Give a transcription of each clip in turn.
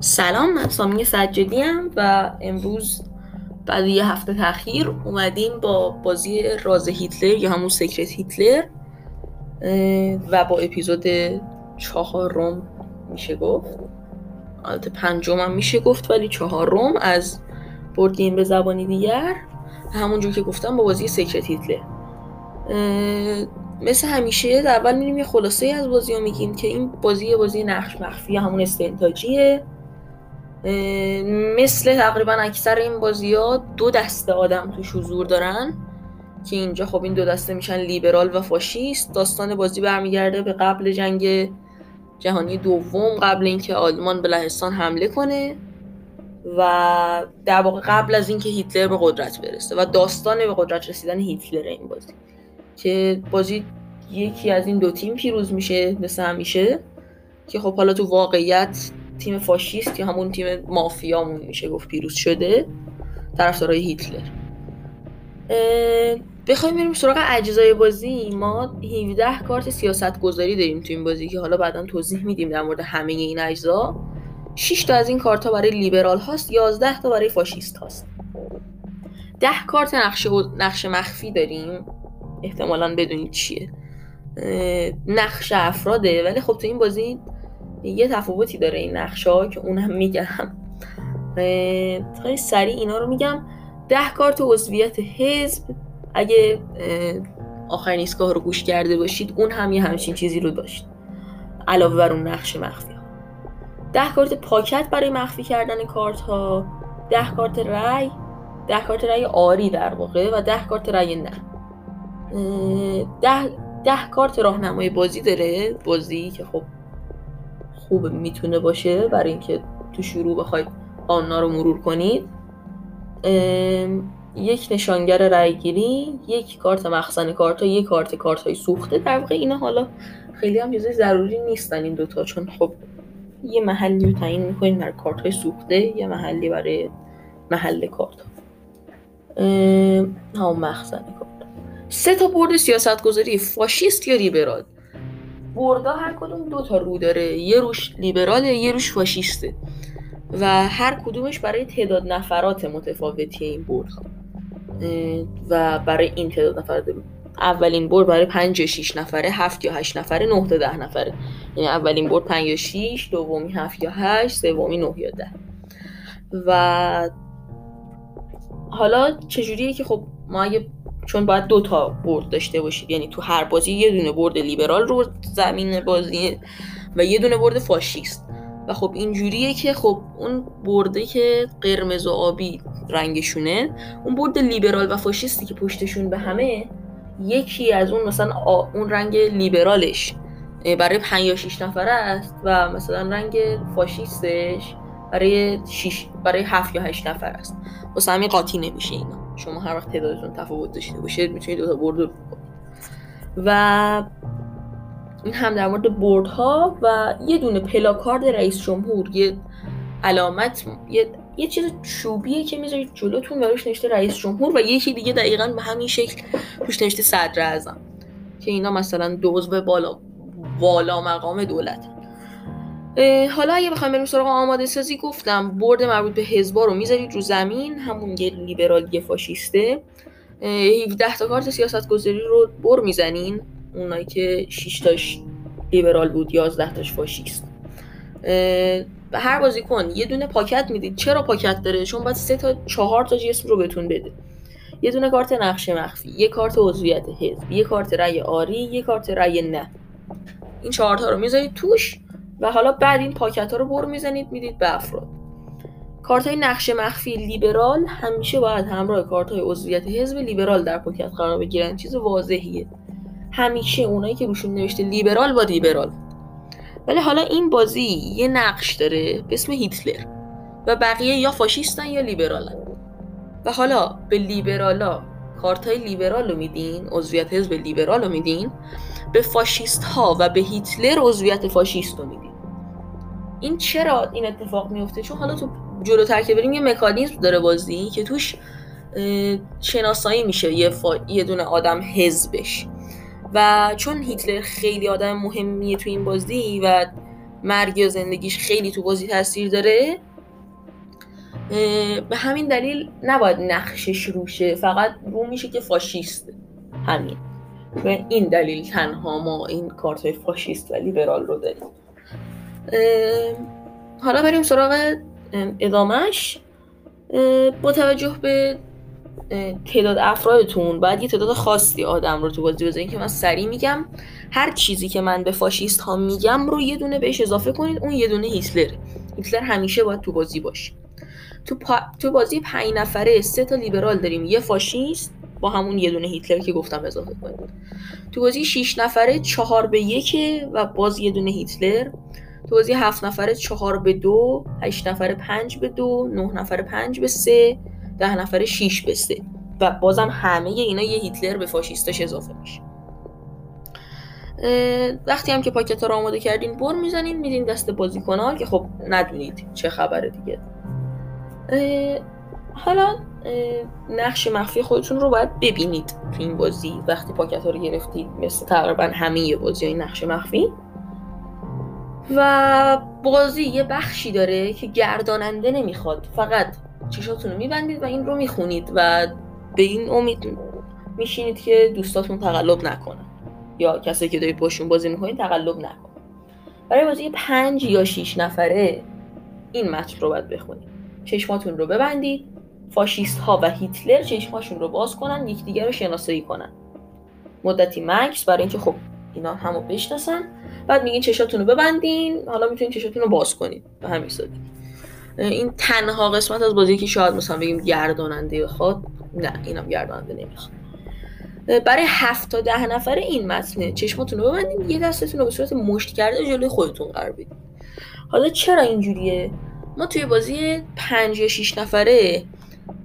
سلام من سامی سجادی‌ام و امروز بعد یه هفته تاخیر اومدیم با بازی راز هیتلر یا همون Secret Hitler و با اپیزود چهارم میشه گفت. البته پنجم هم میشه گفت ولی چهارم از board game به زبانی دیگر. همونجور که گفتم با بازی Secret Hitler. مثل همیشه در اول میریم یه خلاصه از بازی ها میگیم که این بازی بازی نقش مخفی همون استنتاجیه. مثل تقریبا اکثر این بازی ها دو دسته آدم توش حضور دارن که اینجا خب این دو دسته میشن لیبرال و فاشیست. داستان بازی برمیگرده به قبل جنگ جهانی دوم قبل اینکه آلمان به لهستان حمله کنه و در واقع قبل از اینکه هیتلر به قدرت برسه و داستان به قدرت رسیدن هیتلر این بازی. که بازی یکی از این دو تیم پیروز میشه مثل همیشه. که خب حالا تو واقعیت تیم فاشیست یا همون تیم مافیامون میشه گفت پیروز شده؟ طرفدارای هیتلر. بخوایم بریم سراغ اجزای بازی. ما 17 کارت سیاست گذاری داریم تو این بازی که حالا بعدا توضیح میدیم در مورد همه این اجزا. 6 تا از این کارت ها برای لیبرال هاست 11 تا برای فاشیست هاست. 10 کارت نقشه, نقشه مخفی داریم. احتمالا بدونید چیه. نقش افراده ولی خب تو این بازی یه تفاوتی داره این نقشه که اونم میگم. خیلی سریع اینا رو میگم. ده کارت عضویت حزب. اگه آخرین ایستگاه رو گوش کرده باشید اون هم یه همچین چیزی رو داشت. علاوه بر اون نقش مخفی ها. ده کارت پاکت برای مخفی کردن کارت ها. ده کارت رای ده کارت رای آری در واقع و ده کارت رای نه. ده, ده کارت راهنمای بازی داره. بازی که خب خوب می‌تونه باشه برای اینکه تو شروع بخواید آنها رو مرور کنید. یک نشانگر رایگیری یک کارت مخزن کارت ها یک کارت کارت های سوخته. در واقع اینا حالا خیلی هم چیزای ضروری نیستن این دوتا چون خب یه محلی رو تعیین می‌کنید برای کارت های سوخته یه محلی برای محل کارت. ها مخزن کارت. سه تا برد سیاست گذاری فاشیست یا لیبرال؟ بردا هر کدوم دو تا رو داره. یه روش لیبراله یه روش فاشیسته. و هر کدومش برای تعداد نفرات متفاوتی این برد و برای این تعداد نفرات. اولین برد برای 5 یا 6 نفره 7 یا 8 نفره 9 تا 10 نفره. یعنی اولین برد 5 یا 6 دومی 7 یا 8 سومی 9 یا 10 و حالا چجوریه که خب ما اگه چون باید دو تا برد داشته باشید. یعنی تو هر بازی یه دونه برد لیبرال رو زمین بازی و یه دونه برد فاشیست. و خب اینجوریه که خب اون برده که قرمز و آبی رنگشونه اون برد لیبرال و فاشیستی که پشتشون به همه یکی از اون مثلا اون رنگ لیبرالش برای 5 یا 6 نفره است و مثلا رنگ فاشیستش برای 6 برای 7 یا 8 نفر است. واسه همین قاطی نمیشه اینا. شما هر وقت تعدادتون تفاوت داشته باشه می‌تونید دو تا برد و این هم در مورد برد ها و یه دونه پلاکارد رئیس جمهور یه علامت یه, یه چیز چوبیه که می‌ذارید جلوتون و روش نوشته رئیس جمهور و یکی دیگه دقیقا به همین شکل روش نوشته صدر اعظم که اینا مثلا دوز بالا والا مقام دولت. حالا اگه بخوایم بریم سراغ آماده سازی گفتم برد مربوط به حزبا رو می‌ذارید رو زمین همون یه لیبرالی فاشیسته. 17 تا کارت سیاست گذاری رو بر می‌زنین اونایی که 6 تاش لیبرال بود 11 تاش فاشیست. به هر بازیکن یه دونه پاکت می‌دید. چرا پاکت داره؟ چون باید سه تا چهار تا جسم رو بهتون بده. یه دونه کارت نقشه مخفی یه کارت عضویت حزب یه کارت رأی آری یه کارت رأی نه. این چهار تا رو می‌ذارید توش. و حالا بعد این پاکت ها رو برو می‌زنید می‌دید به افراد. کارت های نقش مخفی لیبرال همیشه باید همراه کارت های عضویت حزب لیبرال در پاکت قرار بگیرن. چیز واضحیه. همیشه اونایی که روشون نوشته لیبرال با لیبرال. ولی حالا این بازی یه نقش داره به اسم هیتلر. و بقیه یا فاشیستن یا لیبرالن. و حالا به لیبرالا کارت های لیبرال رو میدین عضویت حزب لیبرال رو میدین به فاشیست ها و به هیتلر عضویت فاشیست رو میدین. این چرا این اتفاق میفته؟ چون حالا تو جلوتر که بریم یه مکانیزم داره بازی که توش شناسایی میشه یه, یه دونه آدم حزبش. و چون هیتلر خیلی آدم مهمیه تو این بازی و مرگ یا زندگیش خیلی تو بازی تاثیر داره به همین دلیل نباید نقشش روشه فقط رو میشه که فاشیست. همین. به این دلیل تنها ما این کارت فاشیست و لیبرال رو داریم. حالا بریم سراغ ادامهش با توجه به تعداد افرادتون باید یه تعداد خاصی آدم رو تو بازی بذارین که من سریع میگم. هر چیزی که من به فاشیست ها میگم رو یه دونه بهش اضافه کنید اون یه دونه هیتلر. هیتلر همیشه باید تو بازی باشه. تو, تو بازی پنج نفره سه تا لیبرال داریم. یه فاشیست با همون یه دونه هیتلر که گفتم اضافه کنید تو بازی 6 نفره چهار به یکه و باز یه دونه هیتلر. تو بازی هفت نفره چهار به دو هشت نفره پنج به دو نه نفره پنج به سه ده نفره شیش به سه. و بازم همه اینا یه هیتلر به فاشیستاش اضافه میشه. وقتی هم که پاکت رو آماده کردین بر می‌زنین میدین دست بازیکنها که خب ندونید چه خبره دیگه. حالا نقش مخفی خودتون رو باید ببینید تو این بازی. وقتی پاکت ها رو گرفتید مثل تقریبا همه بازی های نقش مخفی. و بازی یه بخشی داره که گرداننده نمی‌خواد. فقط چشاتون رو میبندید و این رو می‌خونید و به این امید میشینید که دوستاتون تقلب نکنن. یا کسایی که دارید باشون بازی می‌کنید تقلب نکنن. برای بازی پنج یا شیش نفره این متن رو باید بخونید. چشماتون رو ببندید. فاشیست ها و هیتلر چشماشون رو باز کنن یکدیگر رو شناسایی کنن. مدتی مکس برای اینکه خب اینا همو بشناسن. بعد میگین چشاتون رو ببندین حالا می‌تونین چشاتون رو باز کنید به همین سادگی این تنها قسمت از بازی که شاید مثلا بگیم گرداننده بخواد نه اینم گرداننده نمی‌خواد. برای هفت تا ده نفر این متنه چشماتون رو ببندین یه دستتون رو به صورت مشت کرده جلوی خودتون قرار بدین. حالا چرا اینجوریه؟ ما توی بازی پنج یا شیش نفره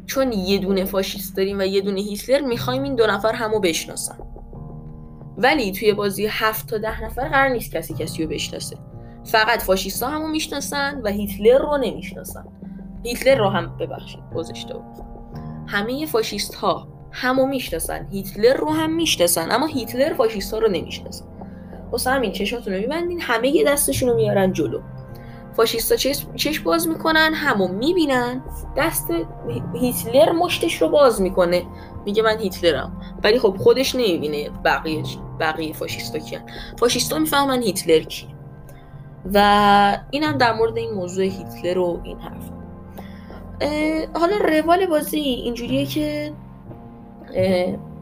چون یه دونه فاشیست داریم و یه دونه هیتلر می‌خوایم این دو نفر همو بشناسن. ولی توی بازی هفت تا ده نفر قرار نیست کسی کسی رو بشناسه. فقط فاشیستا همو می‌شناسن و هیتلر رو نمی‌شناسن. هیتلر رو هم ببخشید بود همه فاشیست ها همو می‌شناسن هیتلر رو هم می‌شناسن اما هیتلر فاشیست ها رو نمی‌شناسن. واسه همین چشاتون رو میبندین همه یه دستشون رو میارن جلو. فاشیستا چشم باز می‌کنن همو می‌بینن دست هیتلر مشتش رو باز می‌کنه. میگه من هیتلرم. ولی خب خودش نمی‌بینه بقیه بقیه فاشیستا کیان فاشیستا می‌فهمن هیتلر کی و اینم در مورد این موضوع هیتلر و این حرف. حالا روال بازی اینجوریه که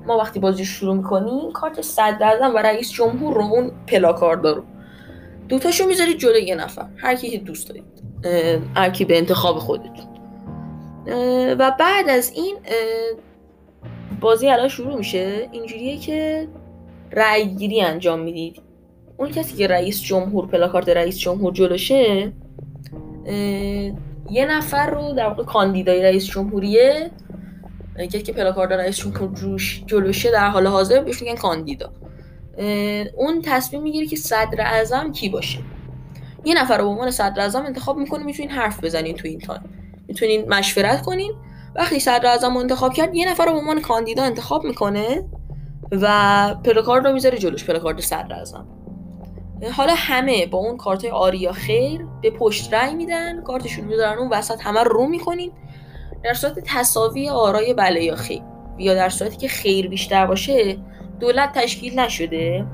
ما وقتی بازی شروع می‌کنیم کارت صد و رئیس جمهور رو اون پلاکارد رو دوتاشو می‌ذارید جلو یه نفر. هر کی دوست دارید. هر کی به انتخاب خودتون. و بعد از این بازی الان شروع میشه. اینجوریه که رأی گیری انجام می‌دید اون کسی که رئیس جمهور پلاکارد رئیس جمهور جلوشه یه نفر رو در واقع کاندیدای رئیس جمهوریه کسی که پلاکارد رئیس جمهور جلوشه در حال حاضر بهش میگن کاندیدا. اون تصمیم می‌گیره که صدر اعظم کی باشه. یه نفر رو به عنوان صدر اعظم انتخاب می‌کنه می‌تونین حرف بزنین تو این تایم. می‌تونین مشورت کنین. وقتی صدر اعظم انتخاب کرد یه نفر رو به عنوان کاندیدا انتخاب می‌کنه. و پلاکارد رو می‌ذاره جلوش پلاکارد صدر اعظم حالا همه با اون کارت آریا خیر به پشت رای میدن کارتشون می‌ذارن اون وسط همه رو می‌کنین. در صورت تصاوی آرای بله یا خیر. یا در صورتی که خیر بیشتر باشه دولت تشکیل نشده.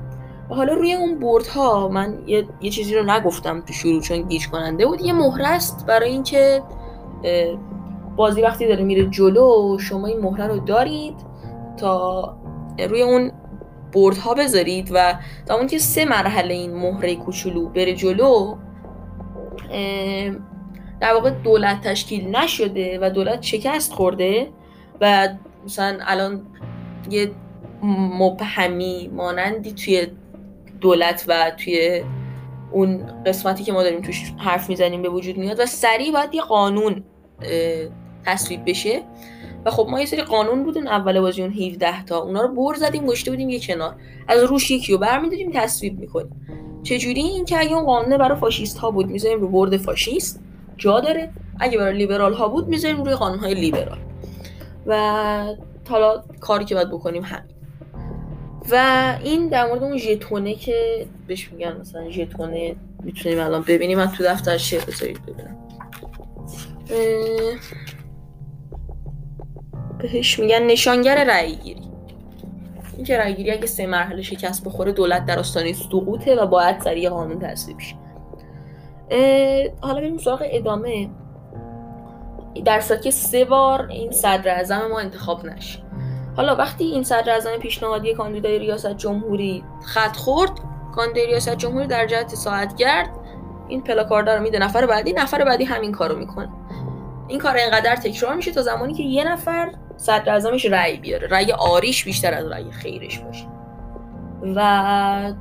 و حالا روی اون بورد ها من یه, یه چیزی رو نگفتم تو شروع چون گیج کننده بود. یه مهره است برای اینکه بازی وقتی داره میره جلو شما این مهره رو دارید تا روی اون بورد ها بذارید و تا اون که سه مرحله این مهره کوچولو بره جلو در واقع دولت تشکیل نشده و دولت شکست خورده و مثلا الان یه مبهمی مانندی توی دولت و توی اون قسمتی که ما داریم توش حرف می‌زنیم به وجود میاد و سریع باید یه قانون تصویب بشه. و خب ما یه سری قانون بودیم اول بازی اون 17 تا اونا رو بر زدیم گشته بودیم یه کنار. از روش یکی رو برمیداریم تصویب می‌کنیم. چجوری؟ این که اگه اون قانون برای فاشیست ها بود می‌ذاریم رو برد فاشیست جا داره. اگه برای لیبرال ها بود می‌ذاریم روی قانون های لیبرال. و حالا کاری که باید بکنیم همین. و این در مورد اون ژتونه که بهش میگن مثلا ژتونه می‌تونیم الان ببینیم. من تو دفتر شعر بذارید ببینم. بهش میگن نشانگر رأی گیری. این که گیری اگه سه مرحله شکست بخوره دولت در آستانه سقوطه و باید سریع قانون تصویب شه. حالا بریم سراغ ادامه. در که سه بار این صدر اعظم ما انتخاب نشه. حالا وقتی این صدر اعظم پیشنهادی کاندیدای ریاست جمهوری خط خورد کاندیدای ریاست جمهوری در جهت ساعتگرد این پلاکاردا رو میده. نفر بعدی نفر بعدی همین کارو می‌کنه. این کار اینقدر تکرار میشه تا زمانی که یه نفر صدر اعظمش رأی بیاره. رأی آریش بیشتر از رأی خیرش باشه. و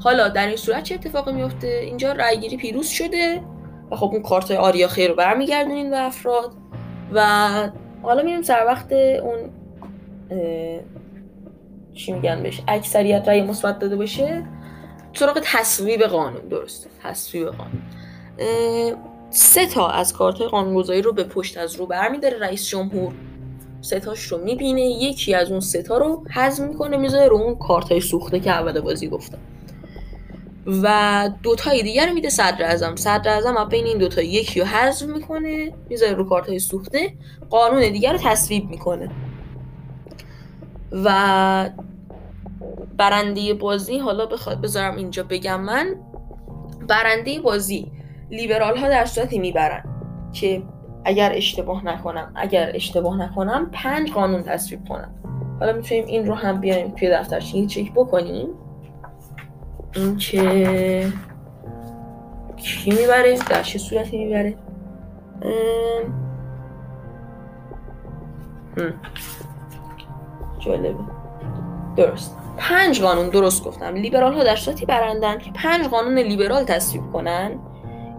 حالا در این صورت چه اتفاقی میفته؟ اینجا رأیگیری پیروز شده و خب اون کارت آریا خیر رو برمیگردونین به افراد. و حالا میریم سر وقت اون چی میگن بهش؟ اکثریت رأی مثبت داده باشه. سراغ تصویب قانون. درسته. تصویب قانون. سه تا از کارت قانونگذاری رو به پشت از رو برمیداره رئیس جمهور. سه تاش رو می‌بینه یکی از اون سه تا رو حذف می‌کنه می‌ذاره رو اون کارت های سوخته که اول بازی گفتم. و دوتای دیگر رو میده صدر اعظم. صدر اعظم بین این دوتا یکی رو حذف می‌کنه می‌ذاره رو کارت های سوخته قانون دیگر رو تصویب می‌کنه. و برنده بازی حالا بخواد بذارم اینجا بگم من برنده بازی لیبرال ها در صورتی می‌برن که اگر اشتباه نکنم اگر اشتباه نکنم پنج قانون تصویب کنم. حالا می‌تونیم این رو هم بیایم توی دفترچه. چک بکنیم. این که کی می‌بره؟ در چه صورتی می‌بره؟ جالبه. درست. پنج قانون درست گفتم. لیبرال ها در صورتی برندن که پنج قانون لیبرال تصویب کنن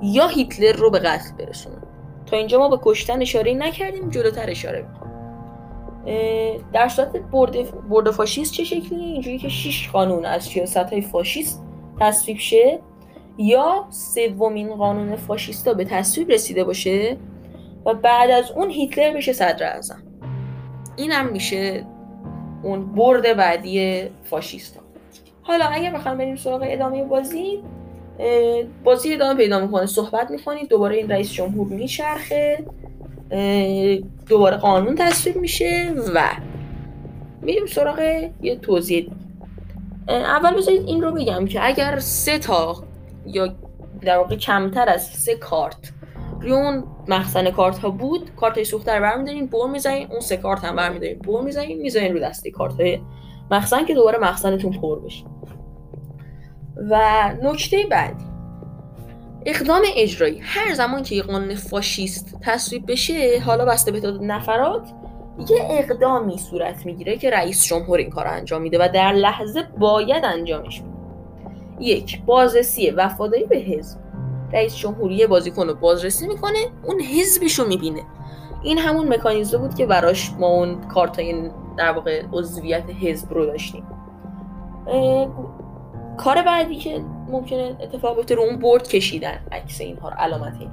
یا هیتلر رو به قتل برسونن. تا اینجا ما به کشتن اشاره نکردیم جلوتر اشاره می‌کنم. در صورت برد, برد فاشیست چه شکلی اینجوری که 6 قانون از سیاست های فاشیست تصویب شه یا سومین قانون فاشیستا به تصویب رسیده باشه و بعد از اون هیتلر بشه صدر اعظم. این هم میشه اون برد بعدی فاشیستا. حالا اگر بخوام بریم سراغ ادامه بازی بازی ادامه پیدا می‌کنه. صحبت می‌کنید دوباره این رئیس جمهور میچرخه دوباره قانون تصویب میشه و میریم سراغ یه توضیح. اول بذارید این رو بگم که اگر سه تا یا در واقع کمتر از سه کارت روی اون مخزن کارت ها بود کارت های سوخته رو برمیدارین بر می‌زنین اون سه کارت هم برمیدارین بر می‌زنین می‌ذارین رو دسته کارت های مخزن که دوباره مخزنتون پر بشه. و نکته بعدی اقدام اجرایی. هر زمان که یه قانون فاشیست تصویب بشه حالا بسته به تعداد نفرات یه اقدامی صورت می‌گیره که رئیس جمهور این کار انجام میده و در لحظه باید انجامش بده. یک بازرسی وفاداری به حزب. رئیس جمهوری بازیکن رو بازرسی می‌کنه اون حزبش رو می‌بینه. این همون مکانیزم بود که براش ما اون کارتای در واقع عضویت حزب رو داشتیم. کار بعدی که ممکنه اتفاق بیفته رو اون برد کشیدن عکس اینها رو علامت این.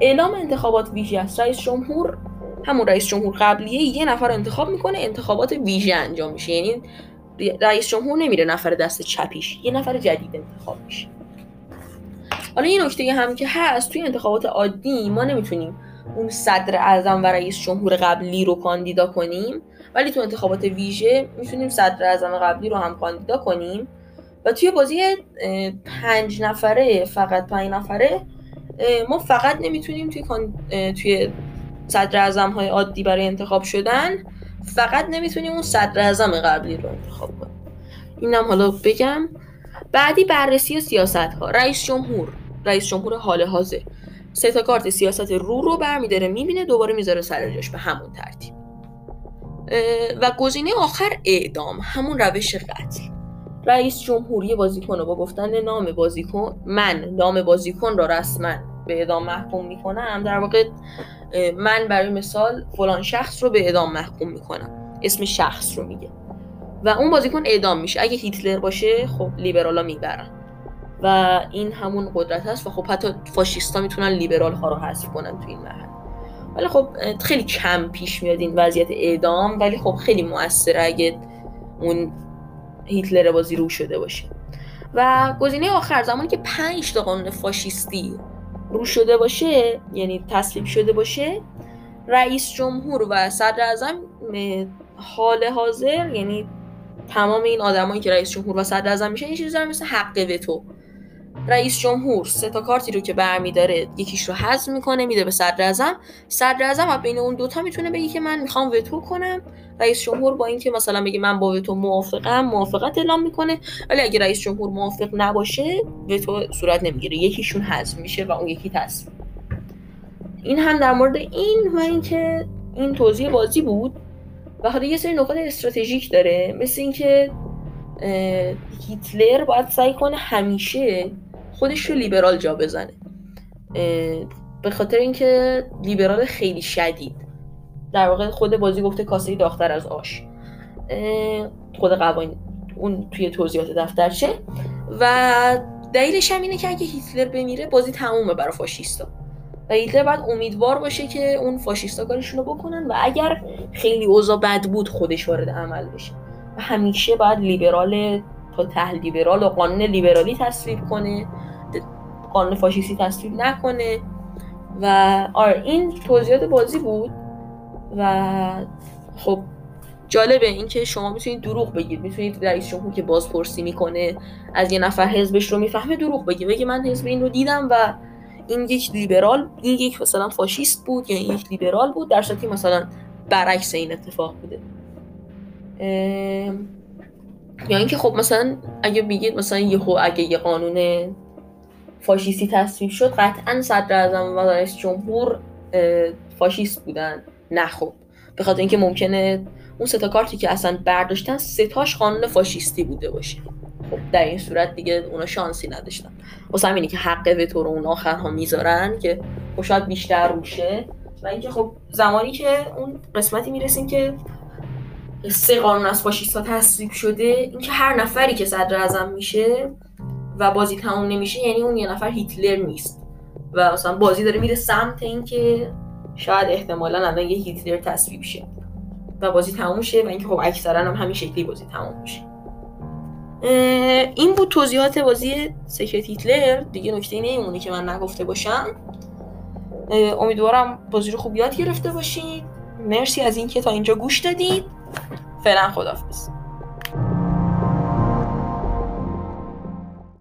اعلام انتخابات ویژه است. رئیس جمهور همون رئیس جمهور قبلیه یه نفر انتخاب می‌کنه انتخابات ویژه انجام میشه. یعنی رئیس جمهور نمیره نفر دست چپیش یه نفر جدید انتخاب میشه. حالا یه نکته هم که هست توی انتخابات عادی ما نمی‌تونیم اون صدر اعظم و رئیس جمهور قبلی رو کاندیدا کنیم ولی تو انتخابات ویژه می‌تونیم صدر اعظم قبلی رو هم کاندیدا کنیم. و توی بازی پنج نفره فقط پنج نفره ما فقط نمی‌تونیم توی, توی صدر اعظم های عادی برای انتخاب شدن فقط نمی‌تونیم اون صدر اعظم قبلی رو انتخاب کنیم. اینم حالا بگم. بعدی بررسی سیاست ها رئیس جمهور. رئیس جمهور حال حاضر. سه تا کارت سیاست رو رو برمیداره می‌بینه دوباره می‌ذاره سر جاش به همون ترتیب. و گزینه آخر اعدام. همون روش قتل. رئیس جمهوری بازیکن با گفتن نام بازیکن من نام بازیکن را رسما به اعدام محکوم می‌کنم. در واقع من برای مثال فلان شخص رو به اعدام محکوم می‌کنم. اسم شخص رو میگه. و اون بازیکن اعدام میشه. اگه هیتلر باشه خب لیبرالا می‌برن. و این همون قدرت هست و خب حتی فاشیستا می‌تونن لیبرال ها رو حذف کنن تو این مرحله. ولی خب خیلی کم پیش میاد این وضعیت اعدام. ولی خب خیلی موثره اگه اون هیتلر بازی رو شده باشه. و گزینه آخر زمانی که پنج تا قانون فاشیستی رو شده باشه یعنی تصویب شده باشه رئیس جمهور و صدر اعظم حال حاضر یعنی تمام این آدمایی که رئیس جمهور و صدر اعظم میشن چیزی دارن مثل حق وتو. رئیس جمهور سه تا کارتی رو که برمیداره یکیش رو حذف می‌کنه میده به صدر اعظم. صدر اعظم بین اون دوتا می‌تونه بگه که من می‌خوام وتو کنم. رئیس جمهور با اینکه مثلا بگه من با وتو موافقم موافقت اعلام می‌کنه. ولی اگه رئیس جمهور موافق نباشه وتو صورت نمی‌گیره. یکیشون حذف میشه و اون یکی تصویب. این هم در مورد این و اینکه این توضیح بازی بود. و حالا یه سری نکات استراتژیک داره. مثل اینکه هیتلر باید سعی کنه همیشه خودش رو لیبرال جا بزنه. به خاطر اینکه لیبرال خیلی شدید. در واقع خود بازی گفته کاسه داختر از آش. خود قوانین اون توی توضیحات دفترچه. و دلیلش هم اینه که اگه هیتلر بمیره بازی تمومه برای فاشیستا. و هیتلر باید امیدوار باشه که اون فاشیستا کارشون رو بکنن و اگر خیلی اوضاع بد بود خودش وارد عمل بشه. و همیشه باید لیبرال تا ته لیبرال و قانون لیبرالی تصویب کنه. قانون فاشیستی تصویب نکنه. و آره این توضیحات بازی بود. و خب جالبه اینکه شما می‌تونید دروغ بگید. می‌تونید رئیس جمهور که بازپرسی می‌کنه از یه نفر حزبش رو می‌فهمه دروغ بگی بگی من حزب این رو دیدم و این یک لیبرال این یک مثلا فاشیست بود یا این یک لیبرال بود. در صورتی مثلا برعکس این اتفاق بوده. یا اینکه خب مثلا اگه بگید مثلا یهو اگه یه قانون فاشیستی تصویب شد قطعا صدر اعظم و رئیس جمهور فاشیست بودن. نه خب. به خاطر اینکه ممکنه اون سه کارتی که اصلا برداشتن ستاش قانون فاشیستی بوده باشه. خب در این صورت دیگه اونا شانسی نداشتن. واسه همینه که حق وتو رو اون آخرها می‌ذارن که خب شاید بیشتر روشه و اینکه خب زمانی که اون قسمتی می‌رسیم که سه قانون از فاشیستا تصویب شده اینکه هر نفری که صدر اعظم میشه و بازی تموم نمیشه یعنی اون یه نفر هیتلر نیست. و مثلا بازی داره میره سمت اینکه شاید احتمالا الان یه هیتلر تصویب شه و بازی تموم شه و اینکه خب اکثرا هم همین شکلی بازی تموم میشه. این بود توضیحات بازی سکرت هیتلر. دیگه نکته نمیمونه که من نگفته باشم. امیدوارم بازی رو خوب یاد گرفته باشید. مرسی از اینکه تا اینجا گوش دادید. فعلا خدافظ